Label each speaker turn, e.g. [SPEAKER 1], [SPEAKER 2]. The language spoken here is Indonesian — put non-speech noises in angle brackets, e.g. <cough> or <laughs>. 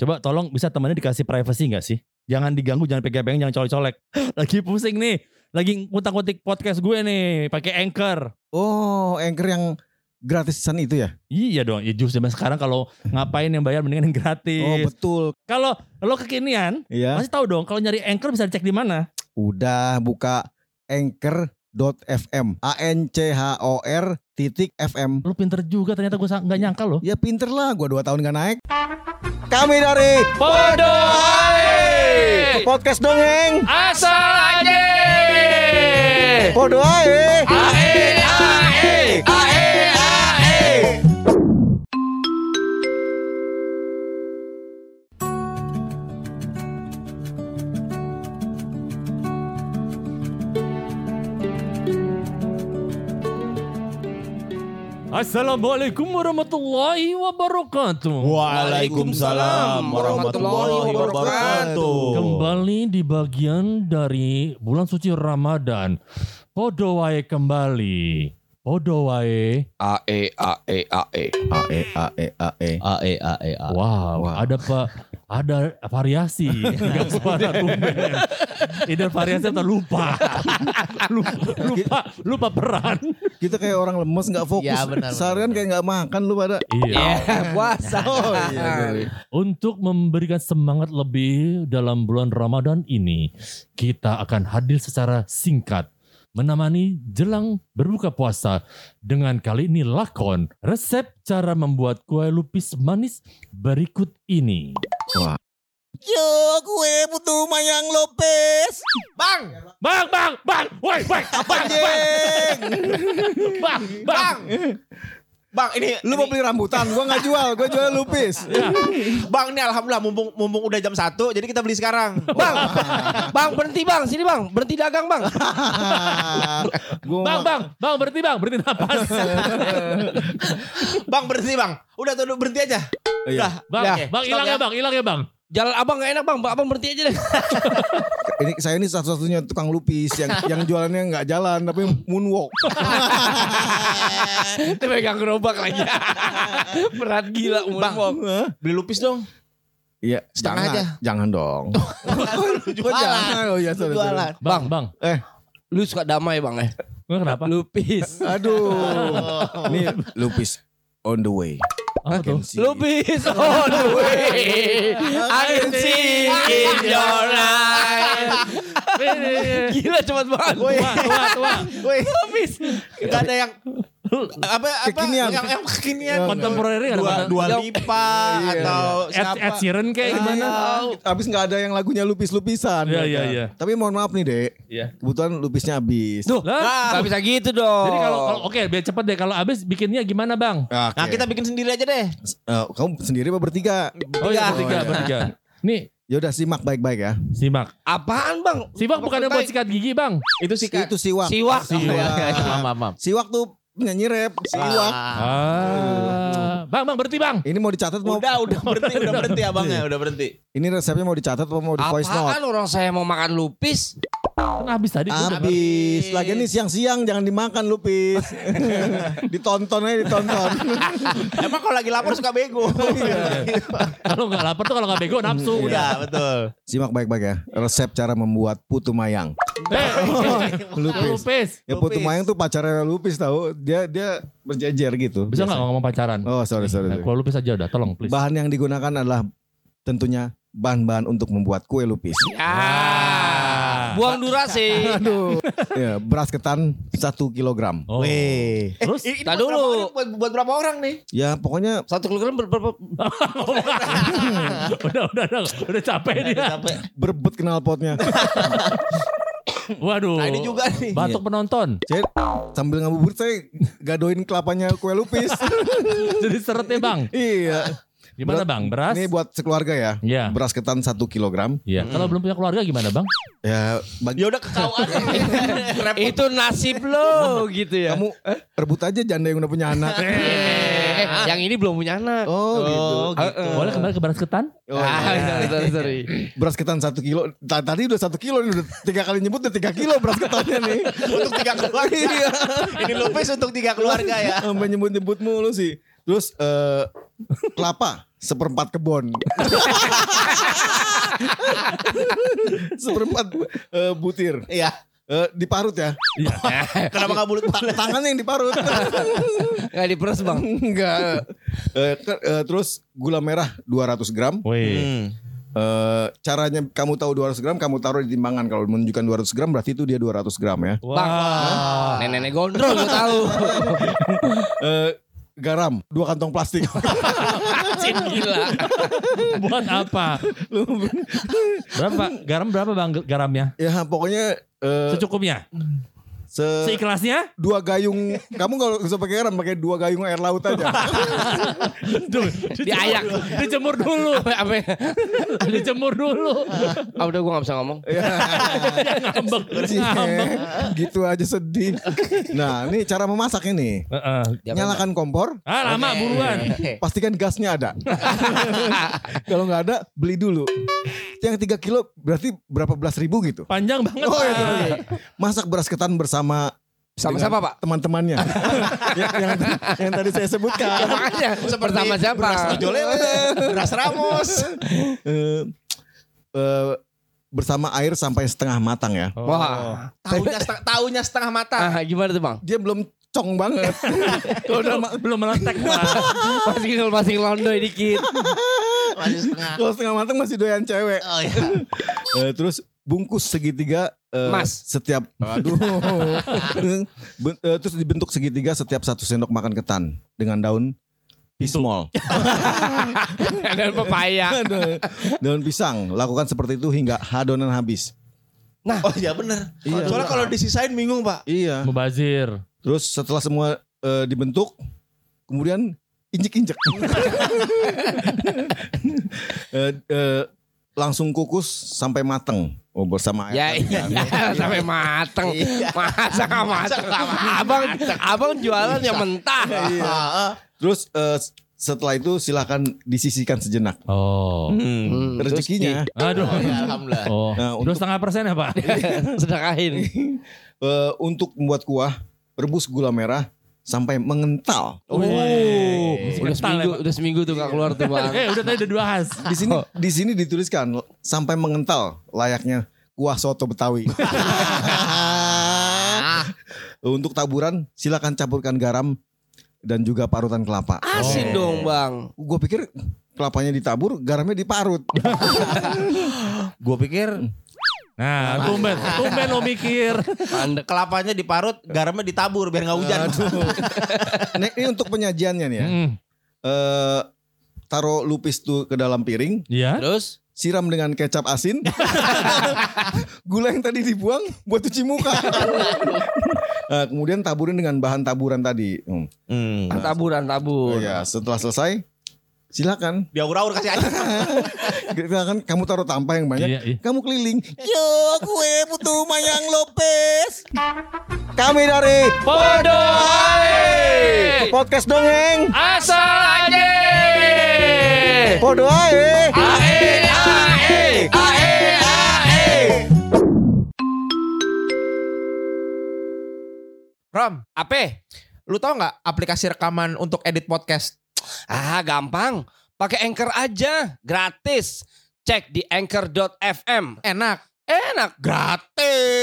[SPEAKER 1] Coba tolong bisa temannya dikasih privacy nggak sih? Jangan diganggu, jangan pegang-pegang, jangan colek-colek. <gasps> Lagi pusing nih. Lagi ngutang-ngutik podcast gue nih pakai Anchor.
[SPEAKER 2] Oh, anchor yang gratisan itu ya?
[SPEAKER 1] Iya dong, ya justru zaman sekarang kalau <laughs> ngapain yang bayar mendingan yang
[SPEAKER 2] Oh,
[SPEAKER 1] gratis.
[SPEAKER 2] betul.
[SPEAKER 1] Kalau lo kekinian,
[SPEAKER 2] Iya.
[SPEAKER 1] masih tahu dong kalau nyari Anchor bisa dicek di mana?
[SPEAKER 2] Udah buka anchor.fm. A N C H O R titik FM.
[SPEAKER 1] Lo pinter juga ternyata gue nggak nyangka lo.
[SPEAKER 2] Ya pinter lah, gua dua tahun gak naik. Kami dari
[SPEAKER 1] Podo
[SPEAKER 2] Podcast Dongeng.
[SPEAKER 1] Asal aja.
[SPEAKER 2] Podo ae.
[SPEAKER 1] Ae ae ae ae. Assalamualaikum warahmatullahi wabarakatuh.
[SPEAKER 3] Waalaikumsalam warahmatullahi wabarakatuh.
[SPEAKER 1] Kembali di bagian dari bulan suci Ramadan. Podo wae kembali. Podo wae.
[SPEAKER 3] A E A E A E.
[SPEAKER 2] A E A E A E.
[SPEAKER 3] A E A E A.
[SPEAKER 1] Wow,
[SPEAKER 2] Wow.
[SPEAKER 1] ada pak ada variasi <laughs> Gak suara tumben. Ini variasi atau lupa. <laughs> lupa lupa lupa peran.
[SPEAKER 2] Kita kayak orang lemes nggak fokus.
[SPEAKER 3] Ya, benar, benar,
[SPEAKER 2] Seharian kayak nggak makan lu pada.
[SPEAKER 1] Iya.
[SPEAKER 3] puasa. <laughs>
[SPEAKER 2] Oh iya. sorry.
[SPEAKER 1] Untuk memberikan semangat lebih dalam bulan Ramadan ini, kita akan hadir secara singkat menemani jelang berbuka puasa. Dengan kali ini lakon resep cara membuat kue lupis manis berikut ini.
[SPEAKER 2] Yo, gue butuh Mayang Lopez.
[SPEAKER 3] Bang,
[SPEAKER 1] Bang, bang, bang, woi, woi, bang,
[SPEAKER 2] Anjing.
[SPEAKER 1] bang, bang,
[SPEAKER 3] Bang, ini
[SPEAKER 2] Lu mau beli rambutan? Gua nggak jual, gua jual lupis. <laughs>
[SPEAKER 1] Ya.
[SPEAKER 3] Bang ini alhamdulillah mumpung mumpung udah jam 1 jadi kita beli sekarang.
[SPEAKER 4] Bang, bang berhenti bang, sini bang, berhenti dagang bang. <laughs>
[SPEAKER 2] Gua
[SPEAKER 1] bang, bang, bang, berhenti bang, berhenti napas.
[SPEAKER 3] bang berhenti bang. Udah tuh berhenti aja.
[SPEAKER 2] Iya.
[SPEAKER 3] Udah.
[SPEAKER 1] Bang,
[SPEAKER 3] Udah.
[SPEAKER 1] bang, hilang ya bang, hilang ya bang.
[SPEAKER 4] Jalan abang gak enak bang, abang berhenti aja deh. <laughs>
[SPEAKER 2] Ini saya ini satu-satunya tukang lupis yang <laughs> yang jualannya nggak jalan tapi moonwalk. <laughs>
[SPEAKER 4] Itu pegang gerobak lagi. Berat gila umur
[SPEAKER 3] Bang.
[SPEAKER 4] bang.
[SPEAKER 3] Beli lupis dong.
[SPEAKER 2] Iya,
[SPEAKER 3] Setengah
[SPEAKER 2] jangan,
[SPEAKER 3] aja.
[SPEAKER 2] Jangan dong.
[SPEAKER 3] Lu
[SPEAKER 2] Oh, jangan. Oh iya, sorry, sorry.
[SPEAKER 3] Jualan.
[SPEAKER 1] Bang, bang,
[SPEAKER 4] Lu suka damai bang eh.
[SPEAKER 1] kenapa?
[SPEAKER 4] Lupis.
[SPEAKER 2] Aduh. Nih lupis on the way.
[SPEAKER 1] Apa tuh?
[SPEAKER 2] See.
[SPEAKER 4] Lupis on the way. I can see in your <laughs> eyes. Gila cepet banget.
[SPEAKER 1] Tua, tua, tua.
[SPEAKER 3] Lupis. Gak ada yang <laughs> apa apa
[SPEAKER 2] Kekinian.
[SPEAKER 3] yang yang kekinian
[SPEAKER 1] Kontemporer ada
[SPEAKER 3] dua dua
[SPEAKER 4] Yang-
[SPEAKER 3] lipa
[SPEAKER 2] Iya.
[SPEAKER 3] atau
[SPEAKER 1] Ed,
[SPEAKER 3] siapa
[SPEAKER 1] Ed Sheeran kayak gimana?
[SPEAKER 2] Habis nggak ada yang lagunya lupis-lupisan.
[SPEAKER 1] Iya,
[SPEAKER 2] mereka.
[SPEAKER 1] iya, iya.
[SPEAKER 2] Tapi mohon maaf nih, Dek.
[SPEAKER 1] Iya.
[SPEAKER 2] Kebetulan lupisnya habis.
[SPEAKER 4] Tuh,
[SPEAKER 1] Lah,
[SPEAKER 4] gak bisa gitu dong.
[SPEAKER 1] Jadi kalau kalau- oke biar cepet deh kalau abis bikinnya gimana bang?
[SPEAKER 2] Nah,
[SPEAKER 3] Nah kita bikin sendiri aja deh.
[SPEAKER 2] Eh, kamu sendiri apa bertiga?
[SPEAKER 1] Oh iya
[SPEAKER 3] Bertiga.
[SPEAKER 1] bertiga
[SPEAKER 2] Oh, iya.
[SPEAKER 1] bertiga. Nih
[SPEAKER 2] Ya udah simak baik-baik ya.
[SPEAKER 1] simak.
[SPEAKER 4] apaan bang?
[SPEAKER 1] Simak bukan yang buat sikat gigi bang.
[SPEAKER 3] Itu sih
[SPEAKER 2] Itu siwak.
[SPEAKER 4] Siwak.
[SPEAKER 2] Siwak.
[SPEAKER 4] Maaf.
[SPEAKER 2] Siwak tuh penyanyi rap. Siwak.
[SPEAKER 1] Ah, bang bang berhenti bang.
[SPEAKER 2] Ini mau dicatat mau
[SPEAKER 3] Udah udah berhenti udah berhenti abangnya udah berhenti.
[SPEAKER 2] Ini resepnya mau dicatat atau mau di voice note?
[SPEAKER 4] Apaan orang saya mau makan lupis?
[SPEAKER 1] Kan habis tadi.
[SPEAKER 2] Habis. Lagian nih siang-siang jangan dimakan lupis. <laughs> ditonton aja ditonton. <laughs>
[SPEAKER 3] Emang kalau lagi lapar suka bego. <laughs>
[SPEAKER 1] Kalau nggak lapar tuh kalau nggak bego nafsu udah.
[SPEAKER 3] Udah betul.
[SPEAKER 2] Simak baik-baik ya. Resep cara membuat putu mayang.
[SPEAKER 1] Eh,
[SPEAKER 2] Lupis.
[SPEAKER 1] lupis.
[SPEAKER 2] Ya putu mayang tuh pacarnya lupis tahu. Dia dia berjejer gitu.
[SPEAKER 1] Bisa nggak ngomong pacaran?
[SPEAKER 2] Oh sorry sorry.
[SPEAKER 1] Nah. Kalau lupis aja udah, tolong please.
[SPEAKER 2] Bahan yang digunakan adalah tentunya bahan-bahan untuk membuat kue lupis.
[SPEAKER 1] Ah.
[SPEAKER 4] Buang durasi. <laughs>
[SPEAKER 2] Aduh. ya, beras ketan 1 kilogram.
[SPEAKER 1] Oh.
[SPEAKER 3] Weh.
[SPEAKER 1] Terus? <laughs>
[SPEAKER 3] Eh, buat
[SPEAKER 4] dulu.
[SPEAKER 3] berapa orang? Buat, buat berapa orang nih?
[SPEAKER 2] Ya pokoknya
[SPEAKER 4] Satu kilogram ber- berapa? <laughs>
[SPEAKER 1] udah, udah, udah, udah capek dia.
[SPEAKER 3] Capek.
[SPEAKER 2] berebut kenal potnya.
[SPEAKER 1] Waduh.
[SPEAKER 3] Nah ini juga nih.
[SPEAKER 1] Batuk penonton.
[SPEAKER 2] Saya sambil ngabuburit saya gadoin kelapanya kue lupis. <laughs>
[SPEAKER 1] Jadi seretnya bang.
[SPEAKER 2] iya.
[SPEAKER 1] Gimana bang? Beras?
[SPEAKER 2] Ini buat sekeluarga ya.
[SPEAKER 1] Iya.
[SPEAKER 2] Beras ketan 1 kilogram.
[SPEAKER 1] Iya. Kalau belum punya keluarga gimana bang?
[SPEAKER 2] Ya bagi
[SPEAKER 3] Ya udah kau aja. <laughs>
[SPEAKER 4] Itu nasib lo gitu ya.
[SPEAKER 2] kamu rebut aja janda yang udah punya anak.
[SPEAKER 4] Eh, yang ini belum punya anak.
[SPEAKER 2] Oh, gitu.
[SPEAKER 3] Oh, gitu.
[SPEAKER 1] Boleh kembali ke beras ketan?
[SPEAKER 2] Oh,
[SPEAKER 4] ah,
[SPEAKER 2] iya.
[SPEAKER 4] sorry, sorry, sorry.
[SPEAKER 2] Beras ketan 1 kilo. Ta- Tadi udah 1 kilo ini udah tiga kali nyebut udah 3 kilo beras ketannya nih. <laughs>
[SPEAKER 3] Untuk tiga keluarga. Ini lupis untuk tiga keluarga ya. <laughs>
[SPEAKER 2] Sampai nyebut-nyebut mulu sih. Terus eh kelapa seperempat kebon. <laughs> seperempat eh, butir.
[SPEAKER 3] Iya.
[SPEAKER 2] Eh, diparut ya. <laughs>
[SPEAKER 3] Kenapa gak bulat
[SPEAKER 2] Ta- tangannya yang diparut. <laughs>
[SPEAKER 4] Gak diperes bang.
[SPEAKER 2] Enggak. Eh, ke- eh, terus gula merah 200 gram.
[SPEAKER 1] Wih.
[SPEAKER 3] Hmm.
[SPEAKER 2] Eh, caranya kamu tahu 200 gram, kamu taruh di timbangan. Kalau menunjukkan 200 gram berarti itu dia 200 gram ya.
[SPEAKER 1] Wah.
[SPEAKER 4] Nenek-nenek gondrong gue tahu. <laughs>
[SPEAKER 2] Eh, garam, dua kantong plastik.
[SPEAKER 4] Cin gila. <laughs>
[SPEAKER 1] Buat apa? berapa? Garam berapa bang garamnya?
[SPEAKER 2] ya pokoknya eh,
[SPEAKER 1] Secukupnya?
[SPEAKER 2] Se
[SPEAKER 1] Seikhlasnya?
[SPEAKER 2] dua gayung. Kamu kalau bisa pakai garam pakai dua gayung air laut aja.
[SPEAKER 4] Diayak.
[SPEAKER 1] Dijemur dulu.
[SPEAKER 4] Apa apa?
[SPEAKER 1] Dijemur dulu.
[SPEAKER 4] Ah udah gue gak bisa ngomong.
[SPEAKER 1] Ngambek. Ngambek.
[SPEAKER 2] gitu aja sedih. Nah, ini cara memasak ini.
[SPEAKER 1] Heeh.
[SPEAKER 2] Nyalakan kompor,
[SPEAKER 1] Ah lama buruan.
[SPEAKER 2] pastikan gasnya ada. <laughs> Kalau nggak ada, beli dulu. Yang 3 kilo berarti berapa belas ribu gitu.
[SPEAKER 1] Panjang banget.
[SPEAKER 2] Oh, iya,
[SPEAKER 1] Pak.
[SPEAKER 2] iya. Masak beras ketan bersama
[SPEAKER 4] Sama siapa pak?
[SPEAKER 2] Teman-temannya. <laughs> yang, yang, yang tadi saya sebutkan.
[SPEAKER 4] Makanya pertama siapa?
[SPEAKER 3] Beras tojolele, beras ramos.
[SPEAKER 2] Eh, eh, bersama air sampai setengah matang ya.
[SPEAKER 1] Oh.
[SPEAKER 4] Wah.
[SPEAKER 3] Tahunya setengah, tahunya setengah matang.
[SPEAKER 4] Ah, gimana tuh bang?
[SPEAKER 2] Dia belum cong banget. <laughs> Ma-
[SPEAKER 1] belum meletek. <laughs>
[SPEAKER 4] Masih masih ngelondoy dikit.
[SPEAKER 3] Masih setengah.
[SPEAKER 2] kalau setengah matang masih doyan cewek.
[SPEAKER 3] Oh iya. <laughs>
[SPEAKER 2] Eh, terus bungkus segitiga
[SPEAKER 4] Mas.
[SPEAKER 2] setiap aduh <laughs> Ben- eh, terus dibentuk segitiga setiap satu sendok makan ketan dengan daun pismol <laughs>
[SPEAKER 4] Dan pepaya.
[SPEAKER 2] daun pisang lakukan seperti itu hingga adonan habis
[SPEAKER 3] Oh iya bener.
[SPEAKER 2] Iya.
[SPEAKER 3] Soalnya kalau disisain bingung pak.
[SPEAKER 2] iya
[SPEAKER 1] Mubazir.
[SPEAKER 2] terus setelah semua eh, dibentuk kemudian injek-injek Eh, eh, langsung kukus sampai mateng oh bersama
[SPEAKER 4] Ya
[SPEAKER 2] air
[SPEAKER 4] iya sampai mateng. Masa nggak mateng? Abang abang jualan yang mentah.
[SPEAKER 3] Iya.
[SPEAKER 2] terus eh, setelah itu silahkan disisihkan sejenak
[SPEAKER 1] Oh.
[SPEAKER 4] Hmm, terus
[SPEAKER 2] rezekinya
[SPEAKER 1] Aduh.
[SPEAKER 3] Oh, iya, alhamdulillah.
[SPEAKER 1] Oh.
[SPEAKER 2] Nah, untuk-
[SPEAKER 1] setengah persen ya Pak?
[SPEAKER 4] di- sedekahin. <laughs>
[SPEAKER 2] eh, untuk membuat kuah rebus gula merah sampai mengental
[SPEAKER 4] Oh,
[SPEAKER 1] Wih,
[SPEAKER 4] udah
[SPEAKER 1] kental
[SPEAKER 4] seminggu,
[SPEAKER 1] ya, Pak.
[SPEAKER 4] udah seminggu tuh gak keluar tuh bang. <laughs>
[SPEAKER 1] Eh udah tadi udah dua has.
[SPEAKER 2] di sini di sini dituliskan sampai mengental layaknya kuah soto betawi <laughs> untuk taburan silakan campurkan garam dan juga parutan kelapa
[SPEAKER 4] Asin dong bang.
[SPEAKER 2] gue pikir kelapanya ditabur garamnya diparut <laughs>
[SPEAKER 3] Gue pikir
[SPEAKER 1] Nah, tumben, tumben lo mikir.
[SPEAKER 3] Kelapanya diparut, garamnya ditabur biar nggak hujan.
[SPEAKER 2] Nah, ini untuk penyajiannya nih ya
[SPEAKER 1] Hmm.
[SPEAKER 2] Eh, taruh lupis tuh ke dalam piring
[SPEAKER 1] Iya.
[SPEAKER 4] Terus?
[SPEAKER 2] siram dengan kecap asin <laughs> gula yang tadi dibuang buat cuci muka Nah, <laughs> kemudian taburin dengan bahan taburan tadi Hmm.
[SPEAKER 3] Hmm.
[SPEAKER 4] Taburan tabur.
[SPEAKER 2] ya setelah selesai silakan
[SPEAKER 3] Diaur-aur kasih aja. <laughs>
[SPEAKER 2] silakan kamu taruh tampah yang banyak
[SPEAKER 1] Iya, iya.
[SPEAKER 2] kamu keliling yo gue butuh Mayang Lopez kami dari
[SPEAKER 1] Podo
[SPEAKER 2] podcast dongeng
[SPEAKER 4] Asal aja.
[SPEAKER 2] podo ae
[SPEAKER 4] Ae ae ae ae.
[SPEAKER 3] Rom,
[SPEAKER 4] Apa?
[SPEAKER 3] lu tau nggak aplikasi rekaman untuk edit podcast?
[SPEAKER 4] Ah gampang. Pakai Anchor aja, gratis. Cek di anchor.fm.
[SPEAKER 3] Enak,
[SPEAKER 4] Enak.
[SPEAKER 3] gratis.